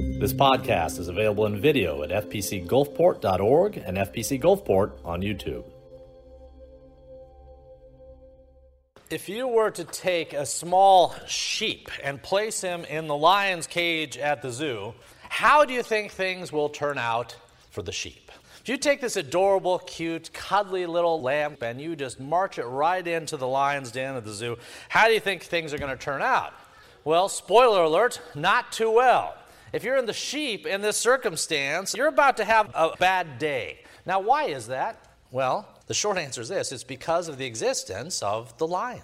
This podcast is available in video at fpcgulfport.org and FPC Gulfport on YouTube. If you were to take a small sheep and place him in the lion's cage at the zoo, how do you think things will turn out for the sheep? If you take this adorable, cute, cuddly little lamb and you just march it right into the lion's den at the zoo, how do you think things are going to turn out? Well, spoiler alert, not too well. If you're in the sheep in this circumstance, you're about to have a bad day. Now, why is that? Well, the short answer is this it's because of the existence of the lion.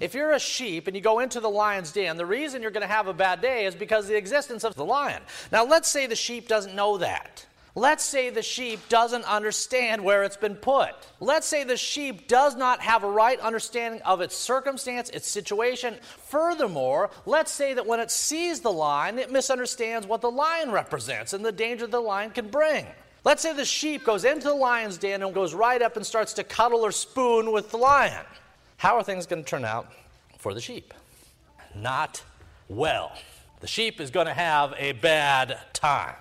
If you're a sheep and you go into the lion's den, the reason you're going to have a bad day is because of the existence of the lion. Now, let's say the sheep doesn't know that. Let's say the sheep doesn't understand where it's been put. Let's say the sheep does not have a right understanding of its circumstance, its situation. Furthermore, let's say that when it sees the lion, it misunderstands what the lion represents and the danger the lion can bring. Let's say the sheep goes into the lion's den and goes right up and starts to cuddle or spoon with the lion. How are things going to turn out for the sheep? Not well. The sheep is going to have a bad time.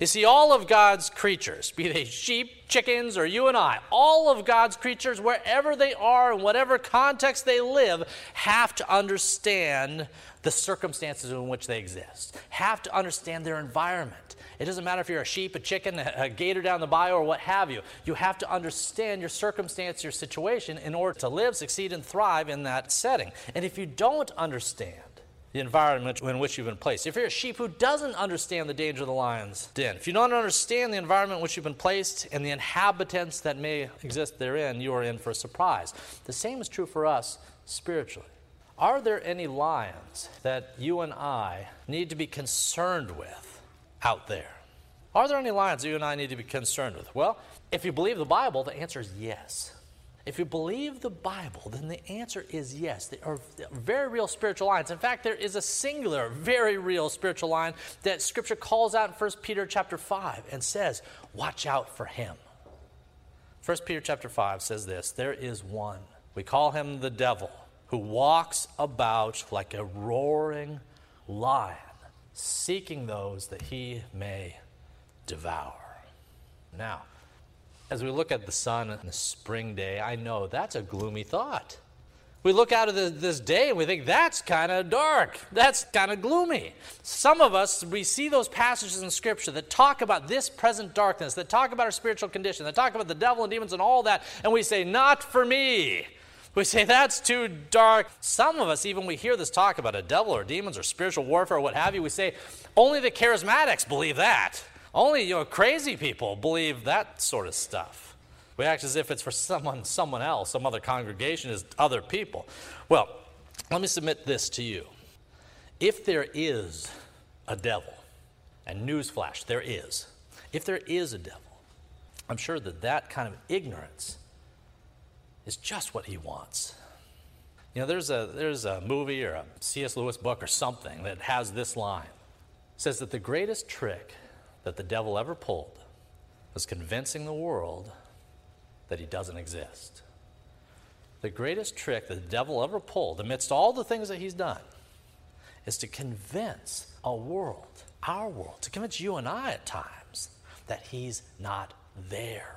You see, all of God's creatures, be they sheep, chickens, or you and I, all of God's creatures, wherever they are, in whatever context they live, have to understand the circumstances in which they exist, have to understand their environment, it doesn't matter if you're a sheep, a chicken, a gator down the bayou, or what have you. You have to understand your circumstance, your situation, in order to live, succeed, and thrive in that setting. And if you don't understand, the environment in which you've been placed. If you're a sheep who doesn't understand the danger of the lion's den, if you don't understand the environment in which you've been placed and the inhabitants that may exist therein, you are in for a surprise. The same is true for us spiritually. Are there any lions that you and I need to be concerned with out there. Are there any lions you and I need to be concerned with? Well, if you believe the Bible, the answer is yes. If you believe the Bible, then the answer is yes. They are very real spiritual lions. In fact, there is a singular, very real spiritual lion that Scripture calls out in 1 Peter chapter 5 and says, Watch out for him. 1 Peter chapter 5 says this There is one, we call him the devil, who walks about like a roaring lion seeking those that he may devour. Now, as we look at the sun in the spring day, I know that's a gloomy thought. We look out of the, this day and we think that's kind of dark. That's kind of gloomy. Some of us, we see those passages in Scripture that talk about this present darkness, that talk about our spiritual condition, that talk about the devil and demons and all that, and we say, Not for me. We say that's too dark. Some of us, even we hear this talk about a devil or demons or spiritual warfare or what have you, we say only the charismatics believe that. Only you know crazy people believe that sort of stuff. We act as if it's for someone, someone else, some other congregation, is other people. Well, let me submit this to you. If there is a devil, and newsflash, there is. If there is a devil, I'm sure that that kind of ignorance is just what he wants. You know, there's a, there's a movie or a C.S. Lewis book or something that has this line. It says that the greatest trick that the devil ever pulled was convincing the world that he doesn't exist. The greatest trick that the devil ever pulled, amidst all the things that he's done, is to convince a world, our world, to convince you and I at times that he's not there.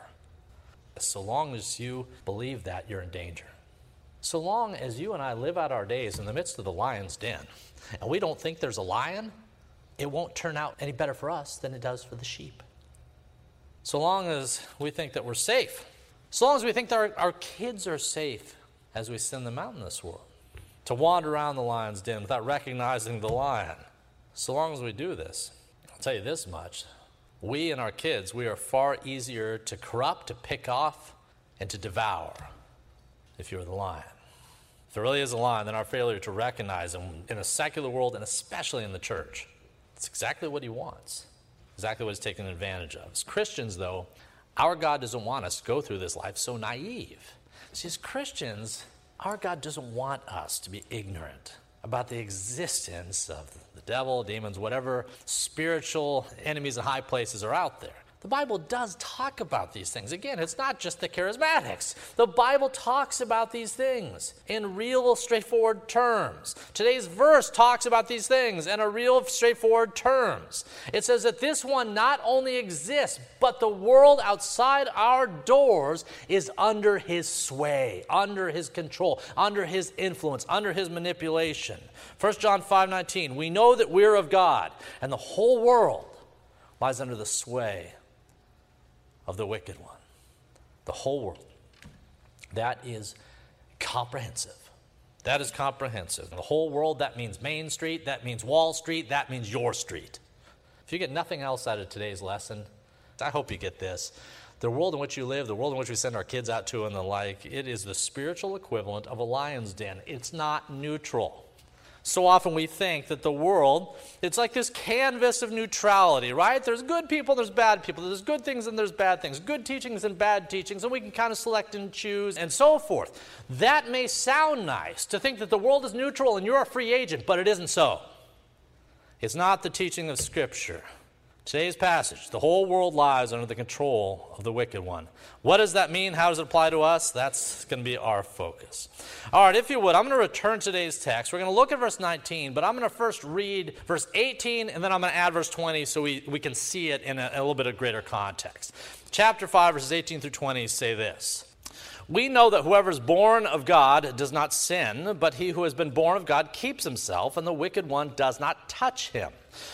So long as you believe that, you're in danger. So long as you and I live out our days in the midst of the lion's den, and we don't think there's a lion, it won't turn out any better for us than it does for the sheep. So long as we think that we're safe, so long as we think that our, our kids are safe as we send them out in this world to wander around the lion's den without recognizing the lion, so long as we do this, I'll tell you this much we and our kids, we are far easier to corrupt, to pick off, and to devour if you're the lion. If there really is a lion, then our failure to recognize him in a secular world and especially in the church, it's exactly what he wants, exactly what he's taken advantage of. As Christians, though, our God doesn't want us to go through this life so naive. See, as Christians, our God doesn't want us to be ignorant about the existence of the devil, demons, whatever spiritual enemies in high places are out there. The Bible does talk about these things. Again, it's not just the charismatics. The Bible talks about these things in real, straightforward terms. Today's verse talks about these things in a real, straightforward terms. It says that this one not only exists, but the world outside our doors is under his sway, under his control, under his influence, under his manipulation. 1 John 5:19, we know that we're of God, and the whole world lies under the sway of the wicked one. The whole world. That is comprehensive. That is comprehensive. The whole world, that means Main Street, that means Wall Street, that means your street. If you get nothing else out of today's lesson, I hope you get this. The world in which you live, the world in which we send our kids out to, and the like, it is the spiritual equivalent of a lion's den. It's not neutral. So often we think that the world, it's like this canvas of neutrality, right? There's good people, there's bad people. There's good things and there's bad things. Good teachings and bad teachings, and we can kind of select and choose and so forth. That may sound nice to think that the world is neutral and you're a free agent, but it isn't so. It's not the teaching of Scripture. Today's passage, the whole world lies under the control of the wicked one. What does that mean? How does it apply to us? That's going to be our focus. All right, if you would, I'm going to return today's text. We're going to look at verse 19, but I'm going to first read verse 18, and then I'm going to add verse 20 so we, we can see it in a, a little bit of greater context. Chapter 5, verses 18 through 20 say this. We know that whoever is born of God does not sin, but he who has been born of God keeps himself, and the wicked one does not touch him.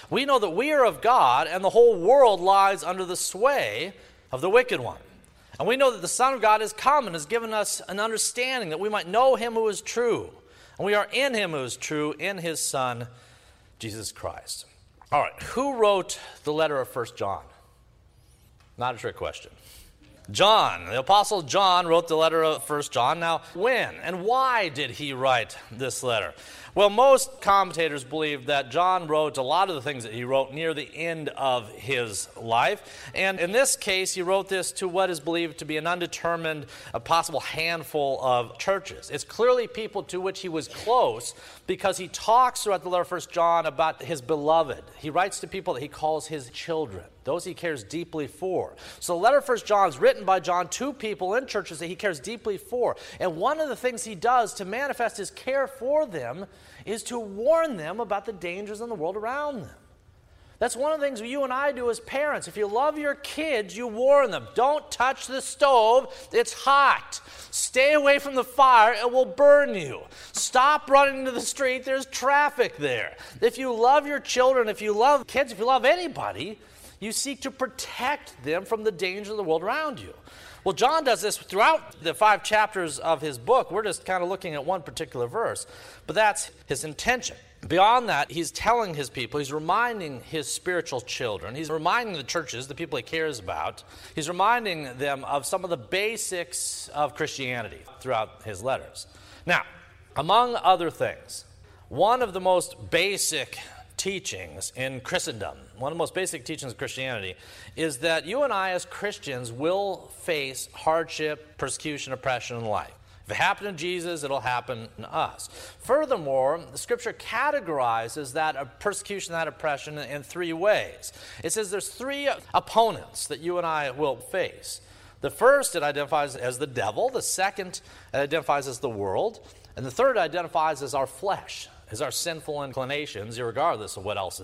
We know that we are of God, and the whole world lies under the sway of the wicked one. And we know that the Son of God is come and has given us an understanding that we might know him who is true. And we are in him who is true, in his Son, Jesus Christ. All right, who wrote the letter of First John? Not a trick question. John, the Apostle John wrote the letter of First John. Now, when and why did he write this letter? Well, most commentators believe that John wrote a lot of the things that he wrote near the end of his life. And in this case, he wrote this to what is believed to be an undetermined, a possible handful of churches. It's clearly people to which he was close because he talks throughout the letter of First John about his beloved. He writes to people that he calls his children, those he cares deeply for. So the letter First John is written by John to people in churches that he cares deeply for. And one of the things he does to manifest his care for them is to warn them about the dangers in the world around them. That's one of the things you and I do as parents. If you love your kids, you warn them. Don't touch the stove, it's hot. Stay away from the fire, it will burn you. Stop running into the street, there's traffic there. If you love your children, if you love kids, if you love anybody, you seek to protect them from the danger of the world around you. Well, John does this throughout the five chapters of his book. We're just kind of looking at one particular verse, but that's his intention. Beyond that, he's telling his people, he's reminding his spiritual children, he's reminding the churches, the people he cares about, he's reminding them of some of the basics of Christianity throughout his letters. Now, among other things, one of the most basic teachings in Christendom, one of the most basic teachings of Christianity, is that you and I, as Christians, will face hardship, persecution, oppression in life. If it happened to Jesus, it'll happen to us. Furthermore, the scripture categorizes that persecution, that oppression, in three ways. It says there's three opponents that you and I will face. The first it identifies as the devil, the second it identifies as the world, and the third identifies as our flesh, is our sinful inclinations, regardless of what else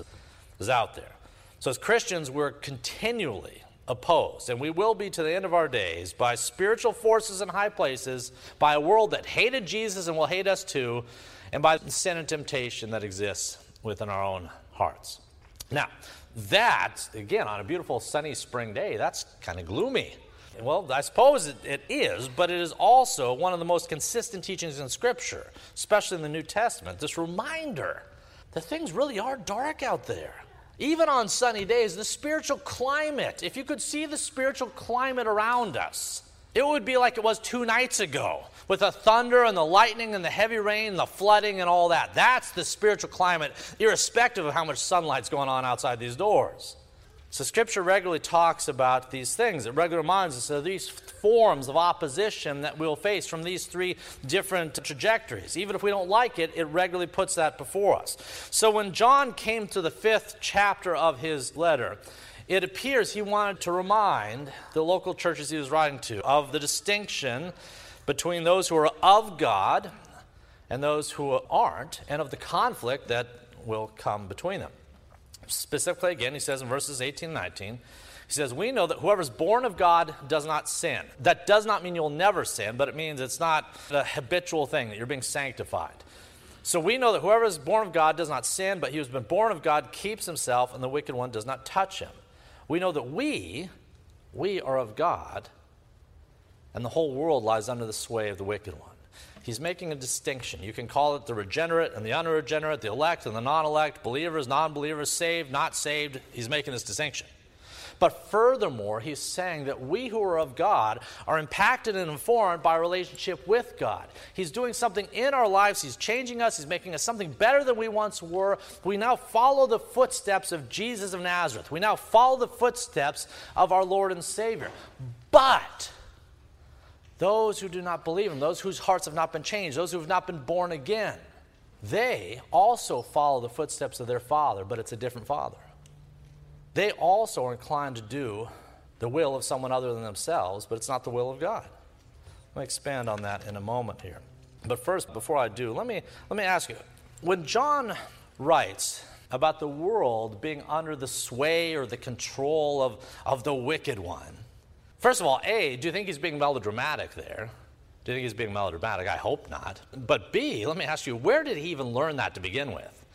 is out there. So, as Christians, we're continually opposed, and we will be to the end of our days, by spiritual forces in high places, by a world that hated Jesus and will hate us too, and by sin and temptation that exists within our own hearts. Now, that, again, on a beautiful sunny spring day, that's kind of gloomy. Well, I suppose it, it is, but it is also one of the most consistent teachings in Scripture, especially in the New Testament. This reminder that things really are dark out there. Even on sunny days, the spiritual climate, if you could see the spiritual climate around us, it would be like it was two nights ago with the thunder and the lightning and the heavy rain, the flooding and all that. That's the spiritual climate, irrespective of how much sunlight's going on outside these doors. So, Scripture regularly talks about these things. It regularly reminds us of these forms of opposition that we'll face from these three different trajectories. Even if we don't like it, it regularly puts that before us. So, when John came to the fifth chapter of his letter, it appears he wanted to remind the local churches he was writing to of the distinction between those who are of God and those who aren't, and of the conflict that will come between them. Specifically, again, he says in verses 18 and 19, he says, We know that whoever's born of God does not sin. That does not mean you'll never sin, but it means it's not a habitual thing, that you're being sanctified. So we know that whoever is born of God does not sin, but he who's been born of God keeps himself, and the wicked one does not touch him. We know that we, we are of God, and the whole world lies under the sway of the wicked one. He's making a distinction. You can call it the regenerate and the unregenerate, the elect and the non elect, believers, non believers, saved, not saved. He's making this distinction. But furthermore, he's saying that we who are of God are impacted and informed by a relationship with God. He's doing something in our lives, he's changing us, he's making us something better than we once were. We now follow the footsteps of Jesus of Nazareth. We now follow the footsteps of our Lord and Savior. But those who do not believe him, those whose hearts have not been changed, those who have not been born again, they also follow the footsteps of their father, but it's a different father they also are inclined to do the will of someone other than themselves, but it's not the will of God. Let me expand on that in a moment here. But first, before I do, let me, let me ask you when John writes about the world being under the sway or the control of, of the wicked one, first of all, A, do you think he's being melodramatic there? Do you think he's being melodramatic? I hope not. But B, let me ask you, where did he even learn that to begin with?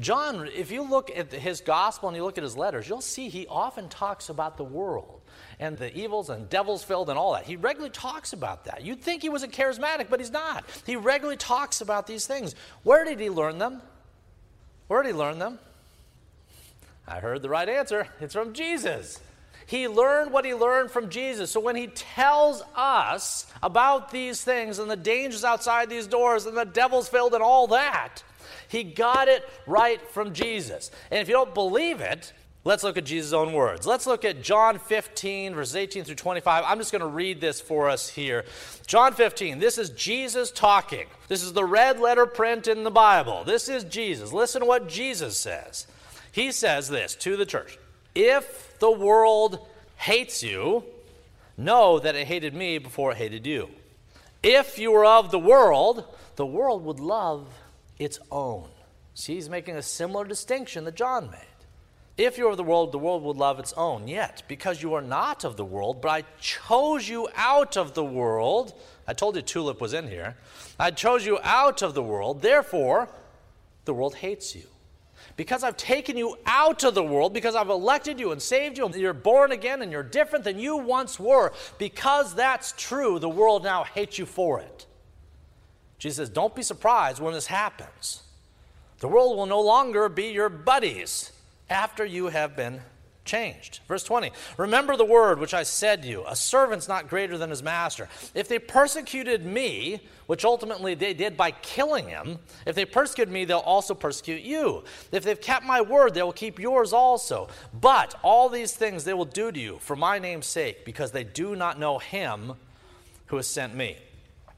John, if you look at his gospel and you look at his letters, you'll see he often talks about the world and the evils and devils filled and all that. He regularly talks about that. You'd think he was a charismatic, but he's not. He regularly talks about these things. Where did he learn them? Where did he learn them? I heard the right answer. It's from Jesus. He learned what he learned from Jesus. So when he tells us about these things and the dangers outside these doors and the devil's filled and all that, he got it right from Jesus. And if you don't believe it, let's look at Jesus' own words. Let's look at John 15, verses 18 through 25. I'm just going to read this for us here. John 15, this is Jesus talking. This is the red letter print in the Bible. This is Jesus. Listen to what Jesus says. He says this to the church If the world hates you, know that it hated me before it hated you. If you were of the world, the world would love its own. See, he's making a similar distinction that John made. If you are of the world, the world would love its own. Yet, because you are not of the world, but I chose you out of the world, I told you Tulip was in here. I chose you out of the world, therefore, the world hates you. Because I've taken you out of the world, because I've elected you and saved you, and you're born again and you're different than you once were, because that's true, the world now hates you for it. Jesus says, Don't be surprised when this happens. The world will no longer be your buddies after you have been changed. Verse 20 Remember the word which I said to you a servant's not greater than his master. If they persecuted me, which ultimately they did by killing him, if they persecuted me, they'll also persecute you. If they've kept my word, they will keep yours also. But all these things they will do to you for my name's sake, because they do not know him who has sent me.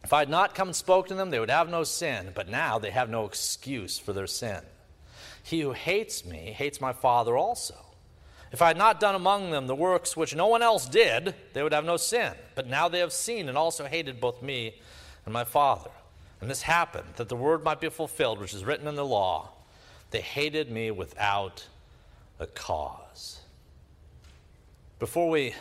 If I had not come and spoken to them, they would have no sin, but now they have no excuse for their sin. He who hates me hates my Father also. If I had not done among them the works which no one else did, they would have no sin. But now they have seen and also hated both me and my Father. And this happened that the word might be fulfilled, which is written in the law. They hated me without a cause. Before we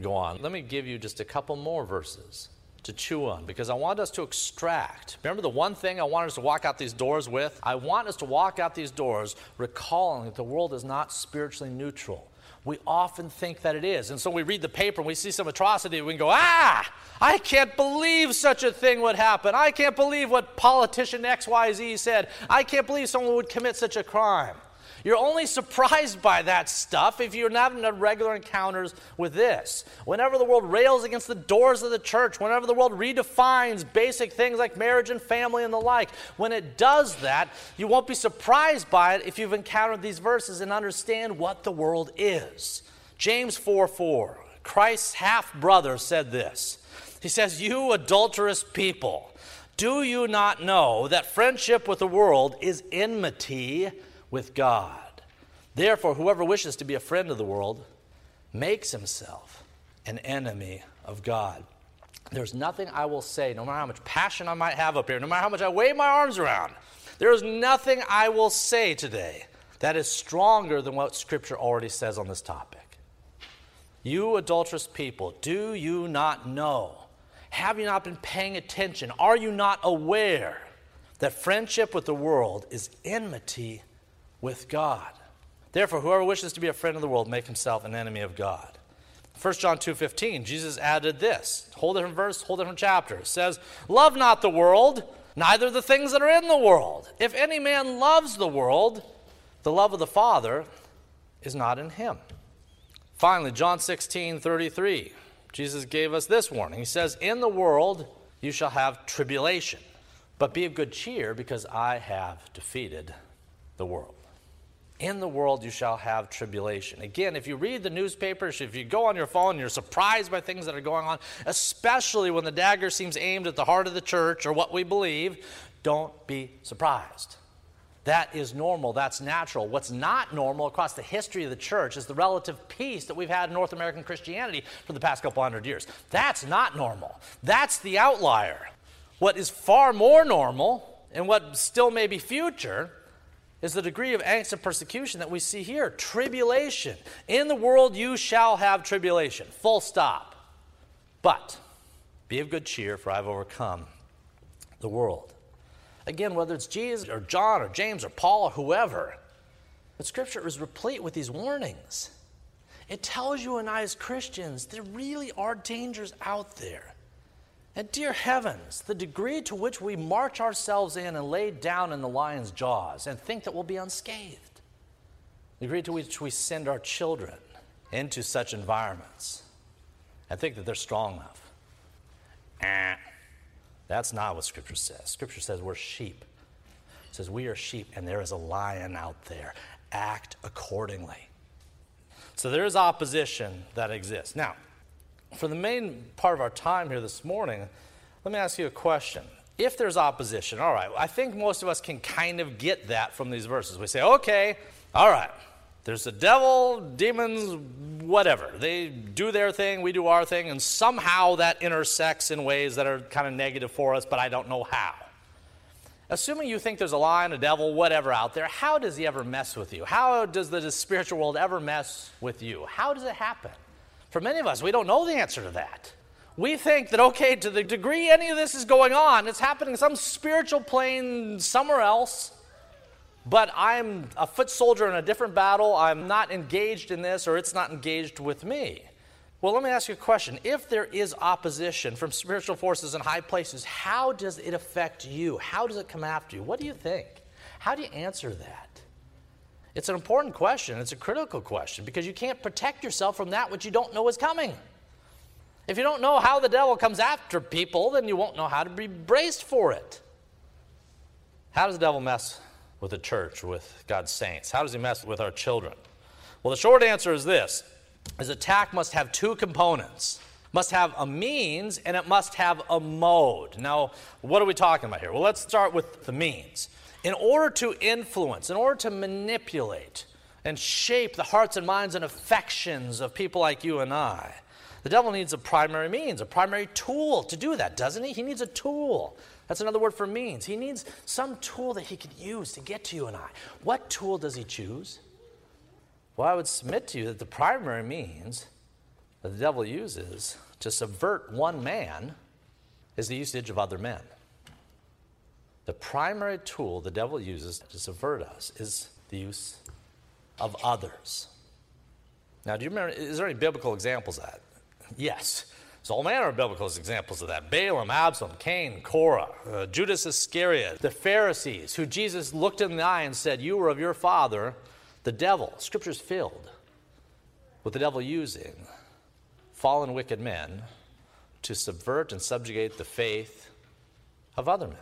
go on, let me give you just a couple more verses to chew on because I want us to extract. Remember the one thing I want us to walk out these doors with? I want us to walk out these doors recalling that the world is not spiritually neutral. We often think that it is. And so we read the paper and we see some atrocity, we can go, ah, I can't believe such a thing would happen. I can't believe what politician XYZ said. I can't believe someone would commit such a crime. You're only surprised by that stuff if you're not having regular encounters with this. Whenever the world rails against the doors of the church, whenever the world redefines basic things like marriage and family and the like, when it does that, you won't be surprised by it if you've encountered these verses and understand what the world is. James 4 4, Christ's half brother said this. He says, You adulterous people, do you not know that friendship with the world is enmity with God. Therefore, whoever wishes to be a friend of the world makes himself an enemy of God. There's nothing I will say, no matter how much passion I might have up here, no matter how much I wave my arms around, there is nothing I will say today that is stronger than what Scripture already says on this topic. You adulterous people, do you not know? Have you not been paying attention? Are you not aware that friendship with the world is enmity with God? Therefore, whoever wishes to be a friend of the world, make himself an enemy of God. 1 John 2:15, Jesus added this, whole different verse, whole different chapter. It says, "Love not the world, neither the things that are in the world. If any man loves the world, the love of the Father is not in him." Finally, John 16:33, Jesus gave us this warning. He says, "In the world you shall have tribulation, but be of good cheer because I have defeated the world." In the world you shall have tribulation. Again, if you read the newspapers, if you go on your phone, you're surprised by things that are going on, especially when the dagger seems aimed at the heart of the church or what we believe, don't be surprised. That is normal. That's natural. What's not normal across the history of the church is the relative peace that we've had in North American Christianity for the past couple hundred years. That's not normal. That's the outlier. What is far more normal, and what still may be future, is the degree of angst and persecution that we see here. Tribulation. In the world you shall have tribulation. Full stop. But be of good cheer, for I've overcome the world. Again, whether it's Jesus or John or James or Paul or whoever, but Scripture is replete with these warnings. It tells you and I as Christians there really are dangers out there. And dear heavens, the degree to which we march ourselves in and lay down in the lion's jaws and think that we'll be unscathed, the degree to which we send our children into such environments and think that they're strong enough. Eh, that's not what Scripture says. Scripture says we're sheep. It says we are sheep and there is a lion out there. Act accordingly. So there is opposition that exists. Now, for the main part of our time here this morning, let me ask you a question. If there's opposition, all right, I think most of us can kind of get that from these verses. We say, okay, all right, there's the devil, demons, whatever. They do their thing, we do our thing, and somehow that intersects in ways that are kind of negative for us, but I don't know how. Assuming you think there's a lion, a devil, whatever out there, how does he ever mess with you? How does the spiritual world ever mess with you? How does it happen? For many of us, we don't know the answer to that. We think that, okay, to the degree any of this is going on, it's happening some spiritual plane somewhere else, but I'm a foot soldier in a different battle. I'm not engaged in this, or it's not engaged with me. Well, let me ask you a question. If there is opposition from spiritual forces in high places, how does it affect you? How does it come after you? What do you think? How do you answer that? It's an important question. It's a critical question because you can't protect yourself from that which you don't know is coming. If you don't know how the devil comes after people, then you won't know how to be braced for it. How does the devil mess with the church, with God's saints? How does he mess with our children? Well, the short answer is this his attack must have two components must have a means and it must have a mode. Now, what are we talking about here? Well, let's start with the means in order to influence, in order to manipulate and shape the hearts and minds and affections of people like you and I, the devil needs a primary means, a primary tool to do that, doesn't he? He needs a tool. That's another word for means. He needs some tool that he can use to get to you and I. What tool does he choose? Well, I would submit to you that the primary means that the devil uses to subvert one man is the usage of other men. The primary tool the devil uses to subvert us is the use of others. Now, do you remember, is there any biblical examples of that? Yes. There's all manner of biblical examples of that. Balaam, Absalom, Cain, Korah, uh, Judas Iscariot, the Pharisees, who Jesus looked in the eye and said, You were of your father, the devil. Scripture's filled with the devil using fallen, wicked men to subvert and subjugate the faith of other men.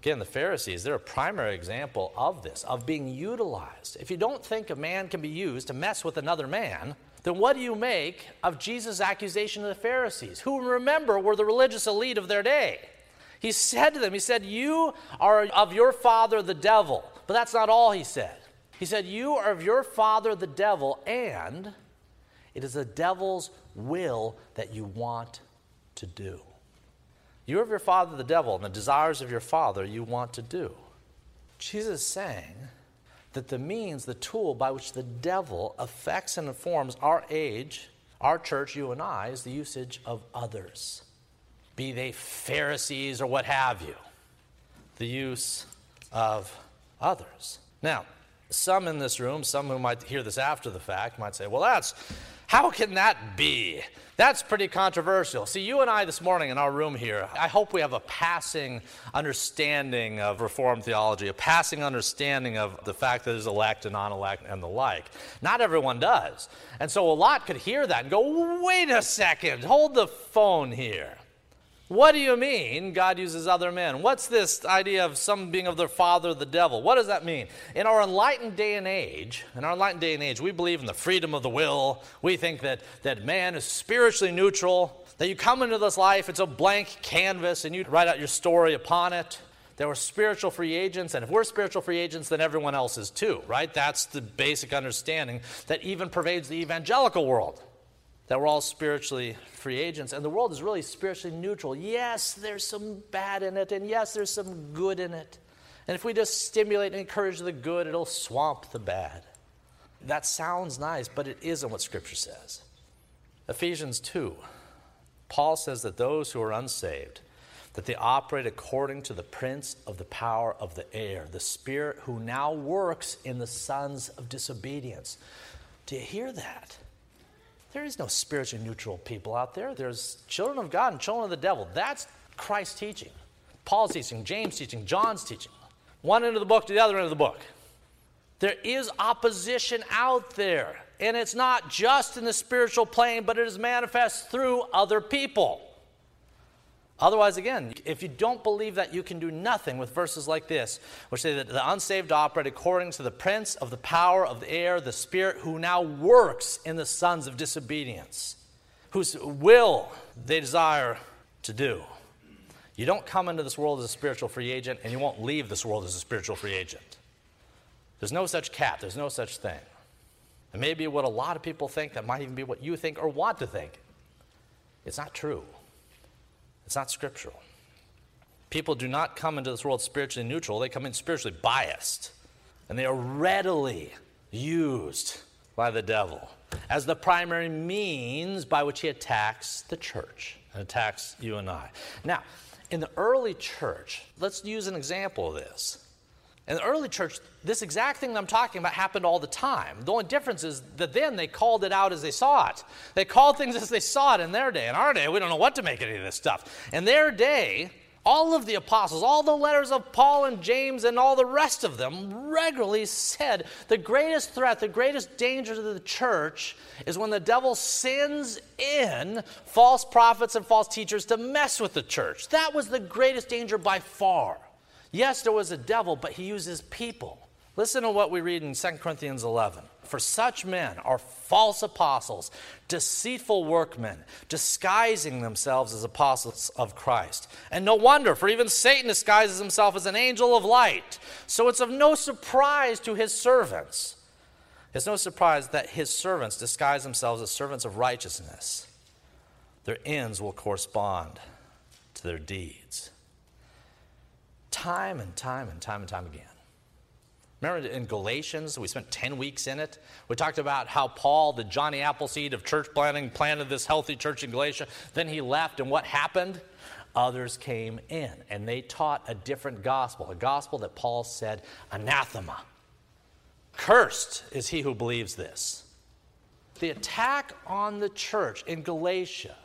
Again, the Pharisees, they're a primary example of this, of being utilized. If you don't think a man can be used to mess with another man, then what do you make of Jesus' accusation of the Pharisees, who remember were the religious elite of their day? He said to them, He said, You are of your father the devil. But that's not all he said. He said, You are of your father the devil, and it is the devil's will that you want to do. You're of your father the devil, and the desires of your father you want to do. Jesus is saying that the means, the tool by which the devil affects and informs our age, our church, you and I, is the usage of others, be they Pharisees or what have you. The use of others. Now, some in this room, some who might hear this after the fact, might say, well, that's, how can that be? That's pretty controversial. See, you and I this morning in our room here, I hope we have a passing understanding of Reformed theology, a passing understanding of the fact that there's elect and non elect and the like. Not everyone does. And so a lot could hear that and go, wait a second, hold the phone here. What do you mean God uses other men? What's this idea of some being of their father, the devil? What does that mean? In our enlightened day and age, in our enlightened day and age, we believe in the freedom of the will. We think that, that man is spiritually neutral, that you come into this life, it's a blank canvas, and you write out your story upon it. That we're spiritual free agents, and if we're spiritual free agents, then everyone else is too, right? That's the basic understanding that even pervades the evangelical world that we're all spiritually free agents, and the world is really spiritually neutral. Yes, there's some bad in it, and yes, there's some good in it. And if we just stimulate and encourage the good, it'll swamp the bad. That sounds nice, but it isn't what Scripture says. Ephesians 2, Paul says that those who are unsaved, that they operate according to the prince of the power of the air, the spirit who now works in the sons of disobedience. Do you hear that? There is no spiritually neutral people out there. There's children of God and children of the devil. That's Christ's teaching. Paul's teaching, James' teaching, John's teaching. One end of the book to the other end of the book. There is opposition out there. And it's not just in the spiritual plane, but it is manifest through other people. Otherwise, again, if you don't believe that, you can do nothing with verses like this, which say that the unsaved operate according to the prince of the power of the air, the spirit who now works in the sons of disobedience, whose will they desire to do. You don't come into this world as a spiritual free agent, and you won't leave this world as a spiritual free agent. There's no such cat, there's no such thing. It may be what a lot of people think, that might even be what you think or want to think. It's not true. It's not scriptural. People do not come into this world spiritually neutral, they come in spiritually biased. And they are readily used by the devil as the primary means by which he attacks the church and attacks you and I. Now, in the early church, let's use an example of this. In the early church, this exact thing that I'm talking about happened all the time. The only difference is that then they called it out as they saw it. They called things as they saw it in their day. In our day, we don't know what to make of any of this stuff. In their day, all of the apostles, all the letters of Paul and James and all the rest of them regularly said the greatest threat, the greatest danger to the church is when the devil sends in false prophets and false teachers to mess with the church. That was the greatest danger by far. Yes, there was a devil, but he uses people. Listen to what we read in 2 Corinthians 11. For such men are false apostles, deceitful workmen, disguising themselves as apostles of Christ. And no wonder, for even Satan disguises himself as an angel of light. So it's of no surprise to his servants. It's no surprise that his servants disguise themselves as servants of righteousness. Their ends will correspond to their deeds time and time and time and time again. Remember in Galatians, we spent 10 weeks in it. We talked about how Paul, the Johnny Appleseed of church planting, planted this healthy church in Galatia. Then he left, and what happened? Others came in, and they taught a different gospel, a gospel that Paul said, anathema. Cursed is he who believes this. The attack on the church in Galatia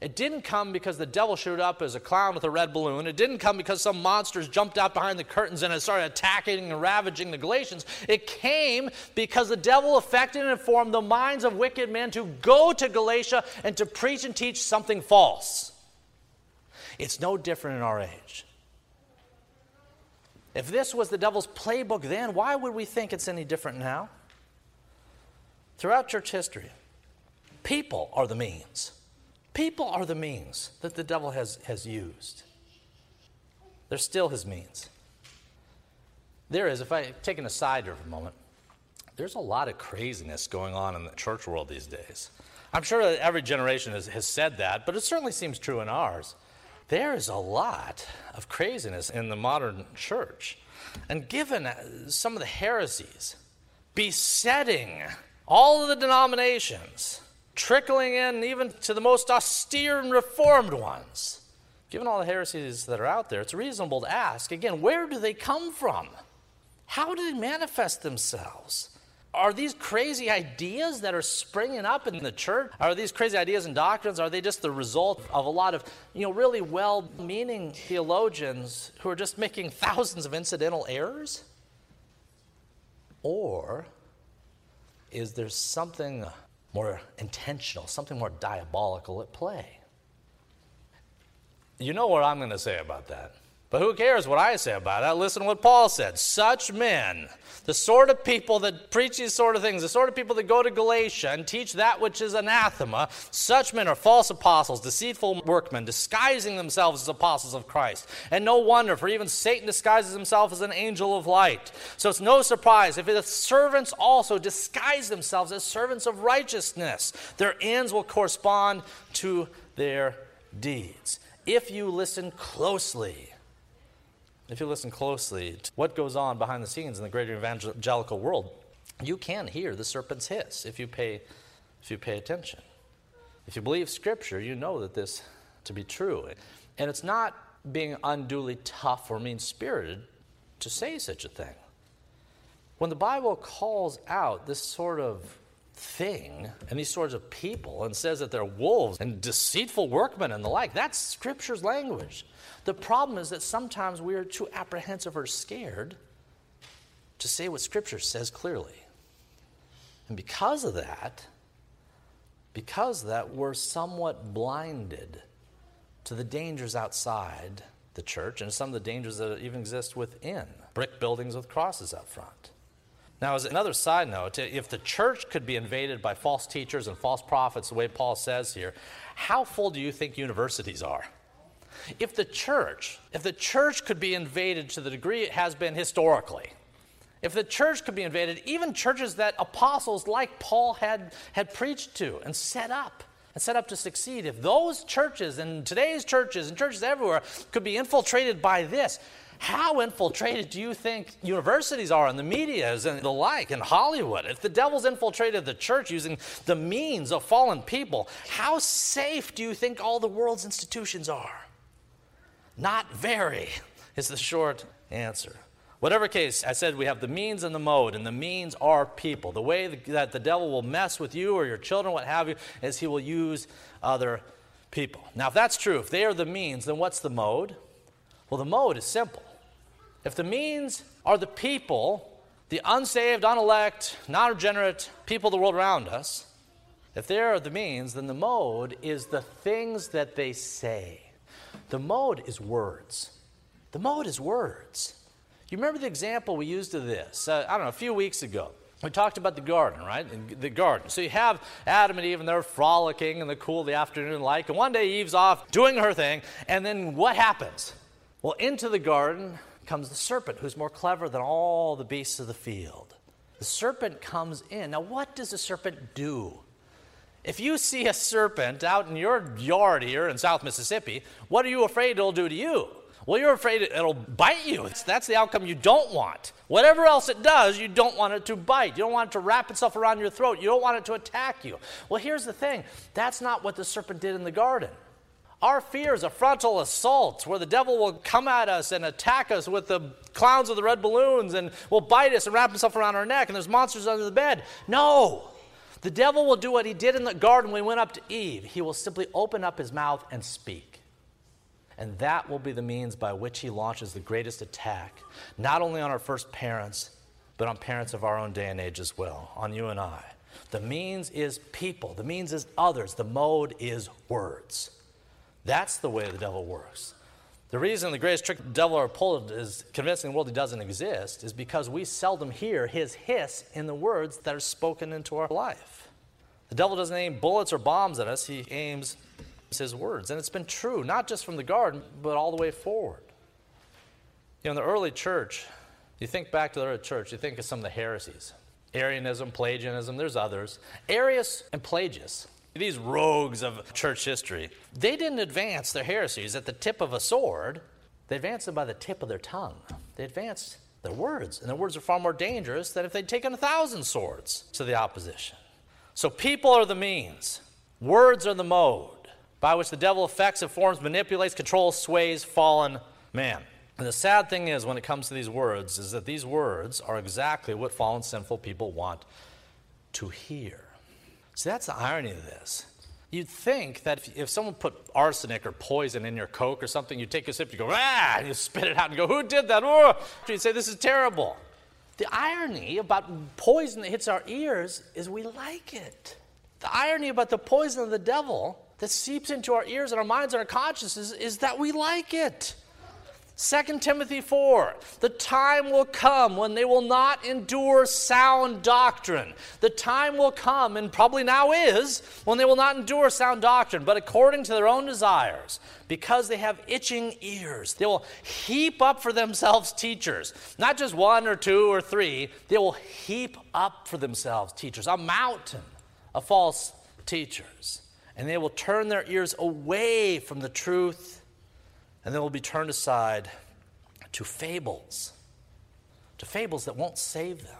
it didn't come because the devil showed up as a clown with a red balloon. It didn't come because some monsters jumped out behind the curtains and started attacking and ravaging the Galatians. It came because the devil affected and informed the minds of wicked men to go to Galatia and to preach and teach something false. It's no different in our age. If this was the devil's playbook then, why would we think it's any different now? Throughout church history, people are the means. People are the means that the devil has, has used. They're still his means. There is, if I take an aside here for a moment, there's a lot of craziness going on in the church world these days. I'm sure that every generation has, has said that, but it certainly seems true in ours. There is a lot of craziness in the modern church. And given uh, some of the heresies besetting all of the denominations, trickling in even to the most austere and reformed ones, given all the heresies that are out there, it's reasonable to ask again, where do they come from? How do they manifest themselves? Are these crazy ideas that are springing up in the church? Are these crazy ideas and doctrines? Are they just the result of a lot of, you know, really well meaning theologians who are just making thousands of incidental errors? Or is there something more intentional, something more diabolical at play? You know what I'm going to say about that. But who cares what I say about it? Listen to what Paul said. Such men, the sort of people that preach these sort of things, the sort of people that go to Galatia and teach that which is anathema, such men are false apostles, deceitful workmen, disguising themselves as apostles of Christ. And no wonder, for even Satan disguises himself as an angel of light. So it's no surprise if the servants also disguise themselves as servants of righteousness. Their ends will correspond to their deeds. If you listen closely, if you listen closely to what goes on behind the scenes in the greater evangelical world, you can hear the serpent's hiss if you pay, if you pay attention. If you believe Scripture, you know that this to be true. And it's not being unduly tough or mean spirited to say such a thing. When the Bible calls out this sort of thing and these sorts of people and says that they're wolves and deceitful workmen and the like, that's Scripture's language. The problem is that sometimes we are too apprehensive or scared to say what Scripture says clearly. And because of that, because of that, we're somewhat blinded to the dangers outside the church and some of the dangers that even exist within brick buildings with crosses up front. Now, as another side note, if the church could be invaded by false teachers and false prophets, the way Paul says here, how full do you think universities are? If the church, if the church could be invaded to the degree it has been historically, if the church could be invaded, even churches that apostles like Paul had, had preached to and set up, and set up to succeed, if those churches and today's churches and churches everywhere could be infiltrated by this, how infiltrated do you think universities are and the medias and the like in Hollywood? If the devil's infiltrated the church using the means of fallen people, how safe do you think all the world's institutions are? Not very, is the short answer. Whatever case, I said we have the means and the mode, and the means are people. The way that the devil will mess with you or your children, what have you, is he will use other people. Now, if that's true, if they are the means, then what's the mode? Well, the mode is simple. If the means are the people, the unsaved, unelect, non regenerate people of the world around us, if they are the means, then the mode is the things that they say. The mode is words. The mode is words. You remember the example we used of this? Uh, I don't know, a few weeks ago. We talked about the garden, right? The garden. So you have Adam and Eve, and they're frolicking in the cool of the afternoon light. And one day Eve's off doing her thing, and then what happens? Well, into the garden comes the serpent, who's more clever than all the beasts of the field. The serpent comes in. Now, what does the serpent do? If you see a serpent out in your yard here in South Mississippi, what are you afraid it'll do to you? Well, you're afraid it'll bite you. That's the outcome you don't want. Whatever else it does, you don't want it to bite. You don't want it to wrap itself around your throat. You don't want it to attack you. Well, here's the thing that's not what the serpent did in the garden. Our fear is a frontal assault where the devil will come at us and attack us with the clowns of the red balloons and will bite us and wrap himself around our neck and there's monsters under the bed. No. The devil will do what he did in the garden when he went up to Eve. He will simply open up his mouth and speak. And that will be the means by which he launches the greatest attack, not only on our first parents, but on parents of our own day and age as well, on you and I. The means is people, the means is others, the mode is words. That's the way the devil works. The reason the greatest trick the devil ever pulled is convincing the world he doesn't exist is because we seldom hear his hiss in the words that are spoken into our life. The devil doesn't aim bullets or bombs at us, he aims his words. And it's been true, not just from the garden, but all the way forward. You know, in the early church, you think back to the early church, you think of some of the heresies. Arianism, Pelagianism, there's others. Arius and Pelagius, these rogues of church history, they didn't advance their heresies at the tip of a sword, they advanced them by the tip of their tongue. They advanced their words, and their words are far more dangerous than if they'd taken a thousand swords to the opposition. So people are the means, words are the mode by which the devil affects, informs, manipulates, controls, sways fallen man. And the sad thing is, when it comes to these words, is that these words are exactly what fallen, sinful people want to hear. See, that's the irony of this. You'd think that if, if someone put arsenic or poison in your Coke or something, you'd take a sip, you go, ah, and you spit it out and go, who did that? Oh. You'd say, this is terrible. The irony about poison that hits our ears is we like it. The irony about the poison of the devil that seeps into our ears and our minds and our consciences is that we like it. 2 Timothy 4 The time will come when they will not endure sound doctrine. The time will come, and probably now is, when they will not endure sound doctrine, but according to their own desires, because they have itching ears. They will heap up for themselves teachers, not just one or two or three, they will heap up for themselves teachers, a mountain of false teachers. And they will turn their ears away from the truth and then will be turned aside to fables, to fables that won't save them.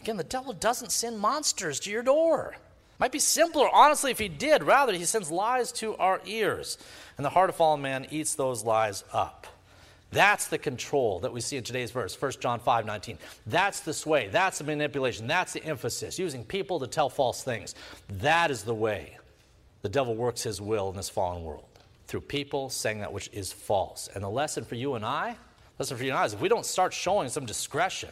Again, the devil doesn't send monsters to your door. Might be simpler, honestly, if he did. Rather, he sends lies to our ears. And the heart of fallen man eats those lies up. That's the control that we see in today's verse, 1 John 5 19. That's the sway. That's the manipulation. That's the emphasis, using people to tell false things. That is the way the devil works his will in this fallen world through people saying that which is false. And the lesson for you and I, lesson for you and I is if we don't start showing some discretion,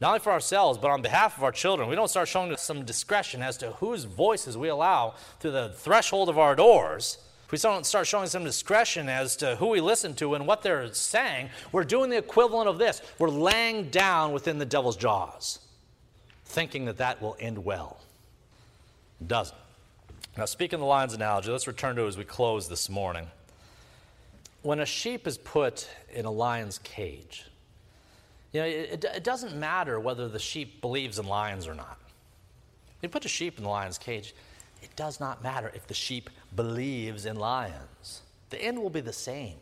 not only for ourselves, but on behalf of our children, we don't start showing some discretion as to whose voices we allow through the threshold of our doors, if we don't start showing some discretion as to who we listen to and what they're saying, we're doing the equivalent of this. We're laying down within the devil's jaws, thinking that that will end well. It doesn't. Now, speaking of the lion's analogy, let's return to it as we close this morning. When a sheep is put in a lion's cage, you know, it, it doesn't matter whether the sheep believes in lions or not. You put a sheep in the lion's cage, it does not matter if the sheep believes in lions. The end will be the same.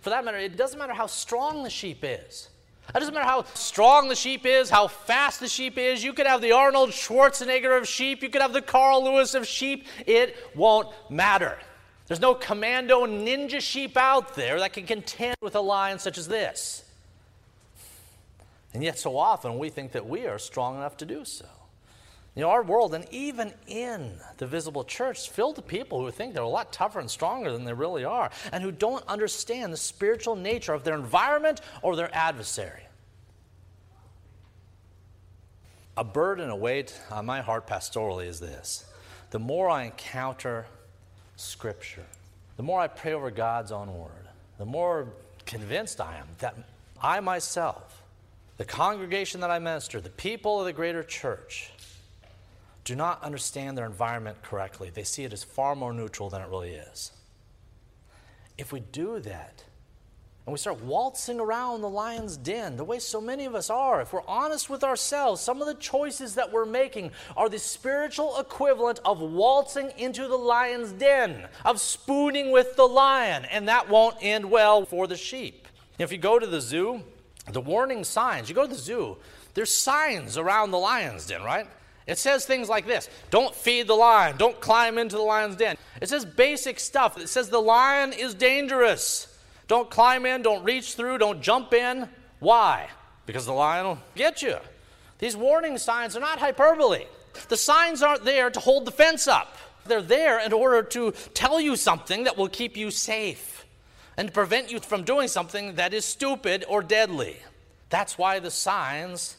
For that matter, it doesn't matter how strong the sheep is. It doesn't matter how strong the sheep is, how fast the sheep is. You could have the Arnold Schwarzenegger of sheep, you could have the Carl Lewis of sheep. It won't matter. There's no commando ninja sheep out there that can contend with a lion such as this. And yet, so often we think that we are strong enough to do so. You know, our world, and even in the visible church, filled with people who think they're a lot tougher and stronger than they really are, and who don't understand the spiritual nature of their environment or their adversary. A burden, a weight on my heart pastorally is this the more I encounter Scripture, the more I pray over God's own word, the more convinced I am that I myself, the congregation that I minister, the people of the greater church, do not understand their environment correctly. They see it as far more neutral than it really is. If we do that, and we start waltzing around the lion's den the way so many of us are, if we're honest with ourselves, some of the choices that we're making are the spiritual equivalent of waltzing into the lion's den, of spooning with the lion, and that won't end well for the sheep. If you go to the zoo, the warning signs, you go to the zoo, there's signs around the lion's den, right? It says things like this Don't feed the lion, don't climb into the lion's den. It says basic stuff. It says the lion is dangerous. Don't climb in, don't reach through, don't jump in. Why? Because the lion will get you. These warning signs are not hyperbole. The signs aren't there to hold the fence up, they're there in order to tell you something that will keep you safe and prevent you from doing something that is stupid or deadly. That's why the signs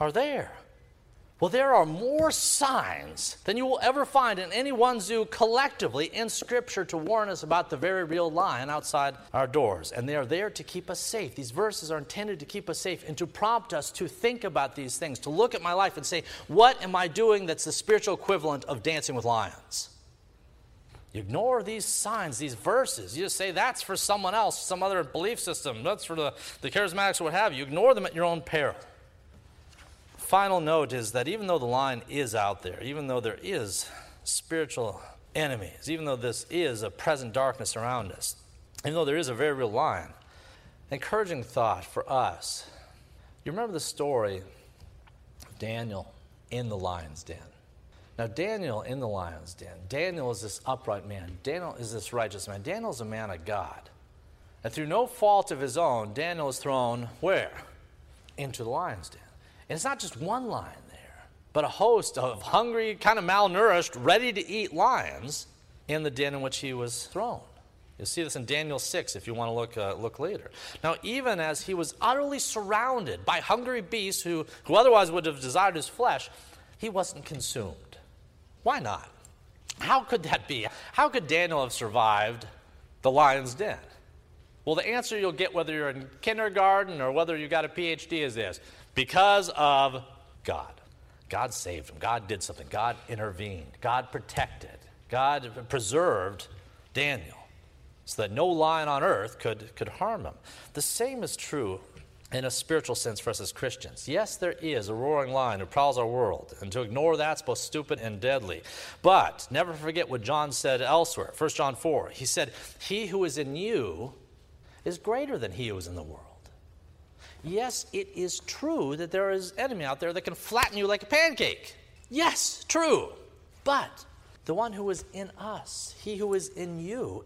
are there. Well, there are more signs than you will ever find in any one zoo collectively in Scripture to warn us about the very real lion outside our doors. And they are there to keep us safe. These verses are intended to keep us safe and to prompt us to think about these things, to look at my life and say, what am I doing that's the spiritual equivalent of dancing with lions? You ignore these signs, these verses. You just say that's for someone else, some other belief system. That's for the, the charismatics or what have. You ignore them at your own peril final note is that even though the lion is out there, even though there is spiritual enemies, even though this is a present darkness around us, even though there is a very real lion, encouraging thought for us. You remember the story of Daniel in the lion's den. Now, Daniel in the lion's den, Daniel is this upright man. Daniel is this righteous man. Daniel is a man of God. And through no fault of his own, Daniel is thrown where? Into the lion's den. And it's not just one lion there, but a host of hungry, kind of malnourished, ready to eat lions in the den in which he was thrown. You'll see this in Daniel 6 if you want to look, uh, look later. Now, even as he was utterly surrounded by hungry beasts who, who otherwise would have desired his flesh, he wasn't consumed. Why not? How could that be? How could Daniel have survived the lion's den? Well, the answer you'll get whether you're in kindergarten or whether you've got a PhD is this because of God. God saved him. God did something. God intervened. God protected. God preserved Daniel so that no lion on earth could, could harm him. The same is true in a spiritual sense for us as Christians. Yes, there is a roaring lion who prowls our world, and to ignore that's both stupid and deadly. But never forget what John said elsewhere, 1 John 4. He said, He who is in you is greater than he who is in the world. Yes, it is true that there is enemy out there that can flatten you like a pancake. Yes, true. But the one who is in us, he who is in you,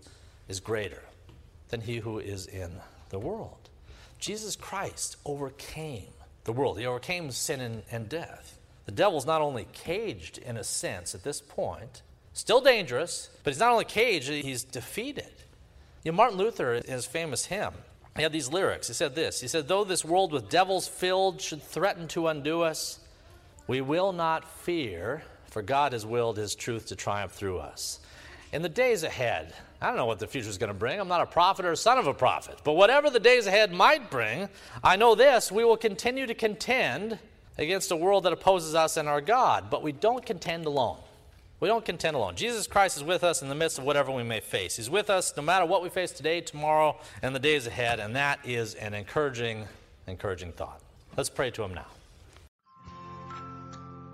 is greater than he who is in the world. Jesus Christ overcame the world, he overcame sin and, and death. The devil's not only caged in a sense at this point, still dangerous, but he's not only caged, he's defeated. You know, Martin Luther, in his famous hymn, he had these lyrics. He said this He said, Though this world with devils filled should threaten to undo us, we will not fear, for God has willed his truth to triumph through us. In the days ahead, I don't know what the future is going to bring. I'm not a prophet or a son of a prophet. But whatever the days ahead might bring, I know this we will continue to contend against a world that opposes us and our God. But we don't contend alone. We don't contend alone. Jesus Christ is with us in the midst of whatever we may face. He's with us no matter what we face today, tomorrow, and the days ahead. And that is an encouraging, encouraging thought. Let's pray to Him now.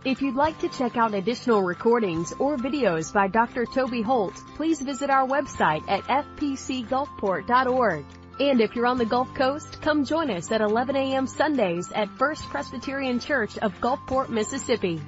If you'd like to check out additional recordings or videos by Dr. Toby Holt, please visit our website at fpcgulfport.org. And if you're on the Gulf Coast, come join us at 11 a.m. Sundays at First Presbyterian Church of Gulfport, Mississippi.